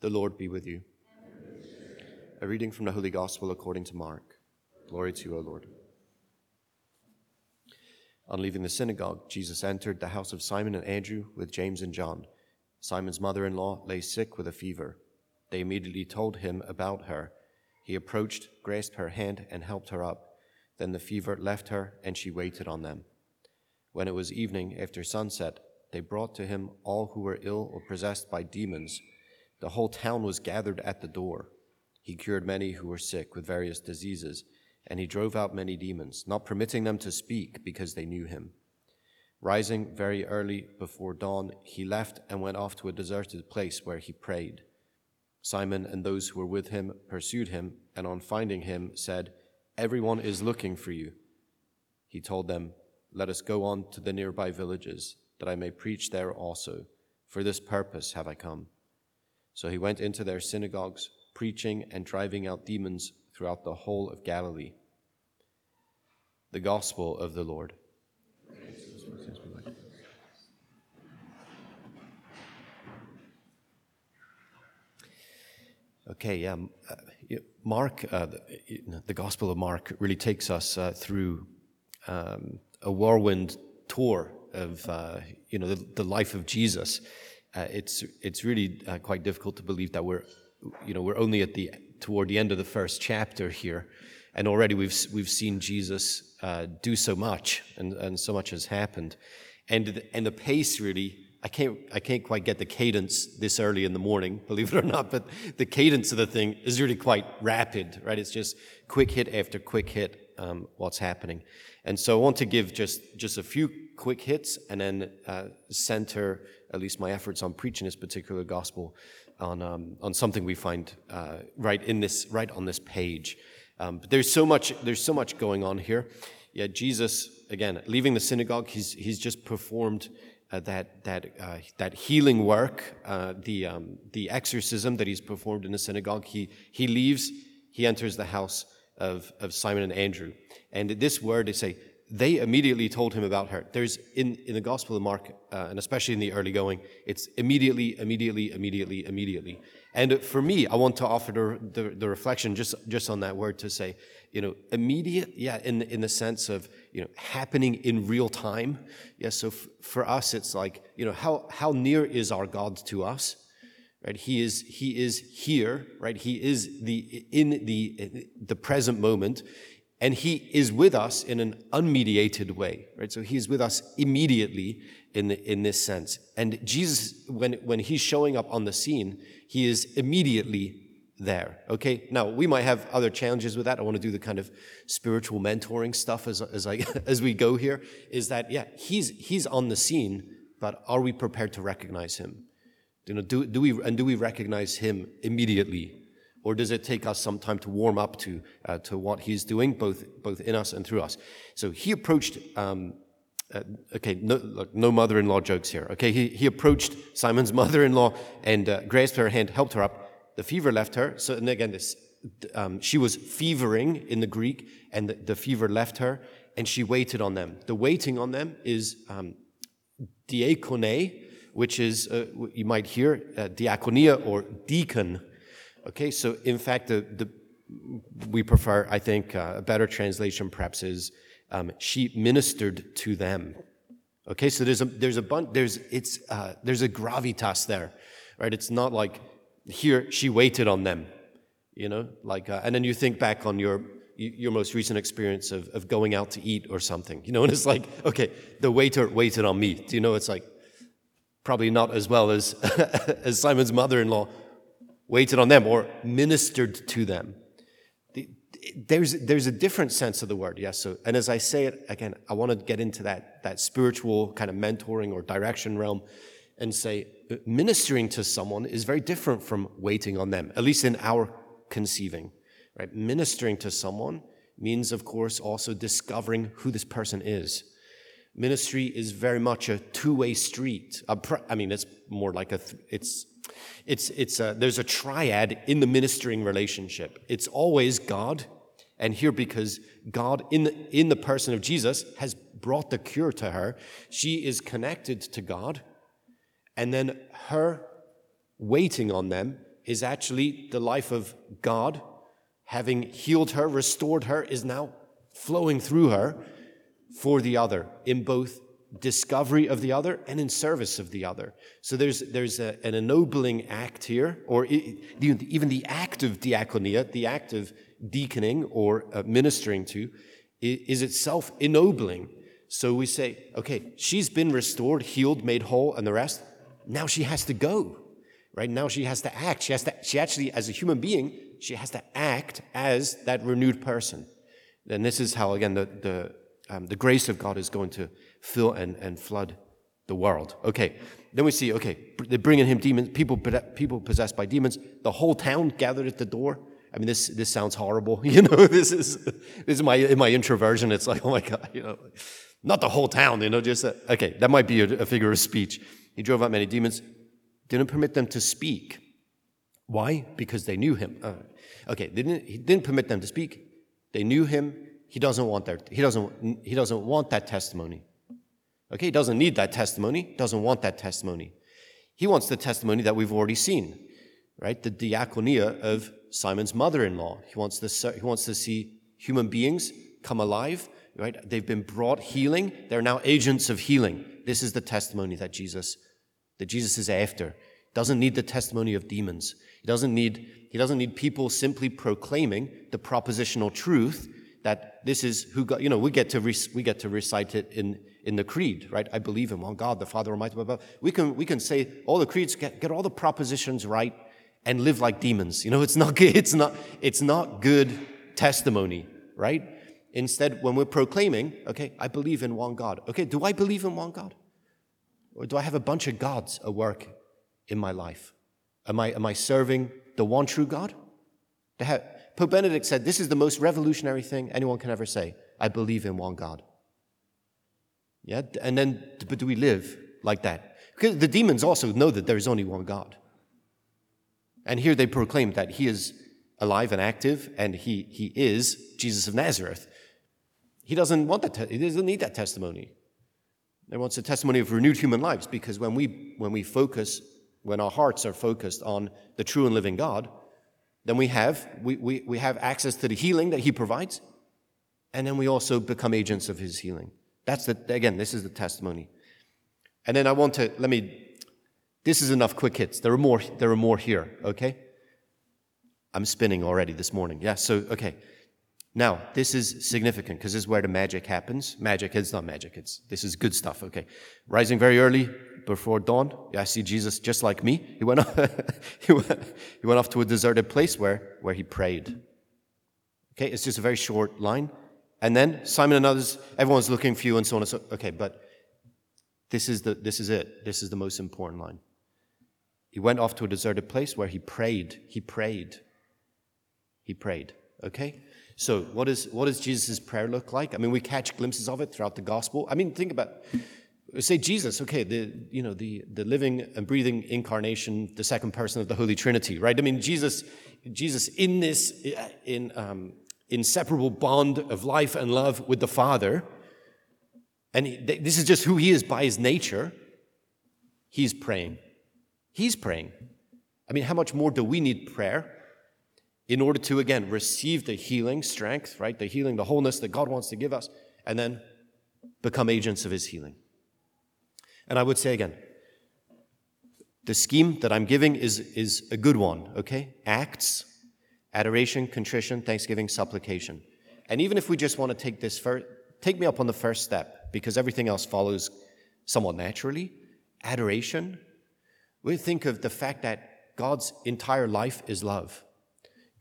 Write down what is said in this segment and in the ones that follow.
The Lord be with you. A reading from the Holy Gospel according to Mark. Glory to you, O Lord. On leaving the synagogue, Jesus entered the house of Simon and Andrew with James and John. Simon's mother in law lay sick with a fever. They immediately told him about her. He approached, grasped her hand, and helped her up. Then the fever left her, and she waited on them. When it was evening, after sunset, they brought to him all who were ill or possessed by demons the whole town was gathered at the door. He cured many who were sick with various diseases, and he drove out many demons, not permitting them to speak because they knew him. Rising very early before dawn, he left and went off to a deserted place where he prayed. Simon and those who were with him pursued him, and on finding him said, Everyone is looking for you. He told them, Let us go on to the nearby villages, that I may preach there also. For this purpose have I come. So he went into their synagogues, preaching and driving out demons throughout the whole of Galilee. The Gospel of the Lord. Okay, yeah. Uh, Mark, uh, the, the, Gospel of Mark really takes us uh, through um, a whirlwind tour of, uh, you know, the, the, life of Jesus uh, it's it's really uh, quite difficult to believe that we're you know we're only at the toward the end of the first chapter here, and already we've we've seen Jesus uh, do so much, and, and so much has happened, and and the pace really. I can't, I can't quite get the cadence this early in the morning, believe it or not, but the cadence of the thing is really quite rapid, right? It's just quick hit after quick hit, um, what's happening. And so I want to give just, just a few quick hits and then uh, center at least my efforts on preaching this particular gospel on, um, on something we find uh, right in this, right on this page. Um, but there's so much, there's so much going on here. Yeah, Jesus, again, leaving the synagogue, he's, he's just performed uh, that, that, uh, that healing work, uh, the, um, the exorcism that he's performed in the synagogue. He, he leaves, he enters the house of, of Simon and Andrew. And this word, they say, they immediately told him about her. There's in, in the Gospel of Mark, uh, and especially in the early going, it's immediately, immediately, immediately, immediately. And for me, I want to offer the, the, the, reflection just, just on that word to say, you know, immediate, yeah, in, in the sense of, you know, happening in real time. Yeah, so f- for us, it's like, you know, how, how near is our God to us? Right? He is, he is here, right? He is the, in the, the present moment and he is with us in an unmediated way right? So he's with us immediately in, the, in this sense. And jesus when, when he's showing up on the scene he is immediately there okay? Now we might have other challenges with that. I want to do the kind of spiritual mentoring stuff as, as i as we go here is that yeah he's he's on the scene but are we prepared to recognize him? You know do, do we and do we recognize him immediately or does it take us some time to warm up to, uh, to what he's doing, both, both in us and through us? So he approached, um, uh, okay, no, look, no mother in law jokes here. Okay, he, he approached Simon's mother in law and uh, grasped her hand, helped her up. The fever left her. So, and again, this, um, she was fevering in the Greek, and the, the, fever left her, and she waited on them. The waiting on them is um, diakone, which is, uh, you might hear, uh, diakonia or deacon Okay, so in fact, the, the we prefer, I think, uh, a better translation perhaps is um, she ministered to them. Okay, so there's a there's a bunch there's it's uh, there's a gravitas there, right? It's not like here she waited on them, you know, like uh, and then you think back on your your most recent experience of, of going out to eat or something, you know, and it's like okay, the waiter waited on me. Do you know? It's like probably not as well as as Simon's mother-in-law waited on them or ministered to them. There's, there's a different sense of the word, yes. So, and as I say it again, I want to get into that, that spiritual kind of mentoring or direction realm and say uh, ministering to someone is very different from waiting on them, at least in our conceiving. Right? Ministering to someone means, of course, also discovering who this person is. Ministry is very much a two-way street. I mean, it's more like a, it's it's, it's a, there's a triad in the ministering relationship. It's always God, and here because God, in the, in the person of Jesus, has brought the cure to her, she is connected to God, and then her waiting on them is actually the life of God, having healed her, restored her, is now flowing through her for the other in both discovery of the other and in service of the other. So there's, there's a, an ennobling act here, or even the act of diaconia, the act of deaconing or uh, ministering to, is itself ennobling. So we say, okay, she's been restored, healed, made whole, and the rest. Now she has to go, right? Now she has to act. She has to, she actually, as a human being, she has to act as that renewed person. And this is how, again, the, the, um, the grace of God is going to fill and, and flood the world. Okay, then we see, okay, they're bringing him demons, people, people possessed by demons. The whole town gathered at the door. I mean, this, this sounds horrible. You know, this is, this is my, in my introversion. It's like, oh my God, you know, not the whole town, you know, just, uh, okay, that might be a, a figure of speech. He drove out many demons, didn't permit them to speak. Why? Because they knew him. Uh, okay, they didn't, he didn't permit them to speak. They knew him. He doesn't want their, he doesn't, he doesn't want that testimony. Okay, he doesn't need that testimony, doesn't want that testimony. He wants the testimony that we've already seen, right? The diaconia of Simon's mother-in-law. He wants to, he wants to see human beings come alive, right? They've been brought healing. They're now agents of healing. This is the testimony that Jesus, that Jesus is after. Doesn't need the testimony of demons. He doesn't need, he doesn't need people simply proclaiming the propositional truth that this is who God, you know, we get to, we get to recite it in, in the creed, right? I believe in one God, the Father Almighty. Blah, blah. We can, we can say all the creeds, get, get all the propositions right and live like demons. You know, it's not, it's not, it's not good testimony, right? Instead, when we're proclaiming, okay, I believe in one God. Okay, do I believe in one God? Or do I have a bunch of gods at work in my life? Am I, am I serving the one true God? Pope Benedict said, This is the most revolutionary thing anyone can ever say. I believe in one God. Yeah, and then, but do we live like that? Because the demons also know that there is only one God. And here they proclaim that he is alive and active and he, he is Jesus of Nazareth. He doesn't want that, te- he doesn't need that testimony. He wants a testimony of renewed human lives because when we, when we focus, when our hearts are focused on the true and living God, then we have, we, we, we have access to the healing that he provides, and then we also become agents of his healing. That's the, again, this is the testimony. And then I want to, let me, this is enough quick hits. There are more, there are more here, okay? I'm spinning already this morning. Yeah, so, okay. Now, this is significant because this is where the magic happens. Magic, it's not magic, it's, this is good stuff, okay? Rising very early before dawn, I see Jesus just like me. He went, off, he went off to a deserted place where, where he prayed. Okay, it's just a very short line. And then Simon and others, everyone's looking for you and so on and so Okay, but this is, the, this is it. This is the most important line. He went off to a deserted place where he prayed. He prayed. He prayed. Okay? So what, is, what does Jesus' prayer look like? I mean, we catch glimpses of it throughout the gospel. I mean, think about say Jesus, okay, the you know the the living and breathing incarnation, the second person of the Holy Trinity, right? I mean, Jesus, Jesus in this in um, inseparable bond of life and love with the Father. And he, this is just who he is by his nature. He's praying. He's praying. I mean, how much more do we need prayer in order to, again, receive the healing strength, right? The healing, the wholeness that God wants to give us, and then become agents of his healing. And I would say again, the scheme that I'm giving is, is a good one, okay? Acts adoration, contrition, thanksgiving, supplication. And even if we just want to take this first, take me up on the first step, because everything else follows somewhat naturally. Adoration, we think of the fact that God's entire life is love.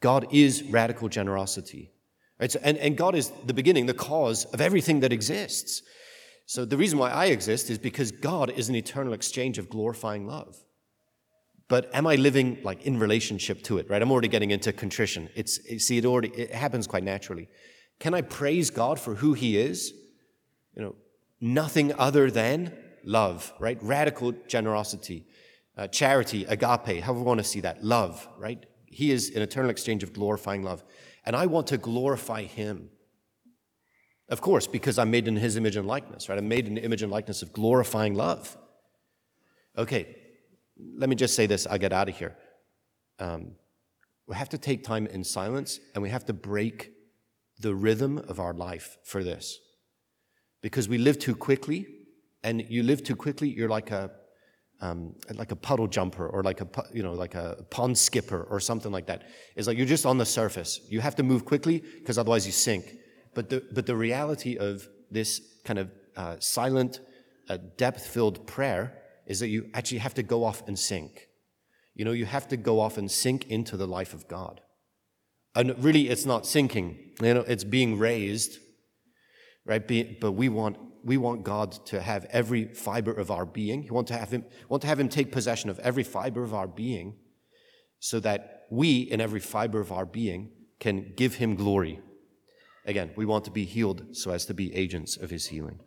God is radical generosity. Right? So, and, and God is the beginning, the cause of everything that exists. So the reason why I exist is because God is an eternal exchange of glorifying love but am I living like in relationship to it, right? I'm already getting into contrition. It's, see, it already, it happens quite naturally. Can I praise God for who he is? You know, nothing other than love, right? Radical generosity, uh, charity, agape, however we want to see that, love, right? He is an eternal exchange of glorifying love. And I want to glorify him. Of course, because I'm made in his image and likeness, right? I'm made in the image and likeness of glorifying love. Okay, let me just say this, I'll get out of here. um, we have to take time in silence and we have to break the rhythm of our life for this. Because we live too quickly, and you live too quickly, you're like a um, like a puddle jumper or like a you know like a pond skipper or something like that. It's like you're just on the surface. You have to move quickly because otherwise you sink. But the but the reality of this kind of uh, silent, uh, depth-filled prayer is that you actually have to go off and sink. You know, you have to go off and sink into the life of God. And really, it's not sinking. You know, it's being raised, right? Be, but we want we want God to have every fiber of our being. We want to have him want to have him take possession of every fiber of our being, so that we, in every fiber of our being, can give him glory. Again, we want to be healed so as to be agents of his healing.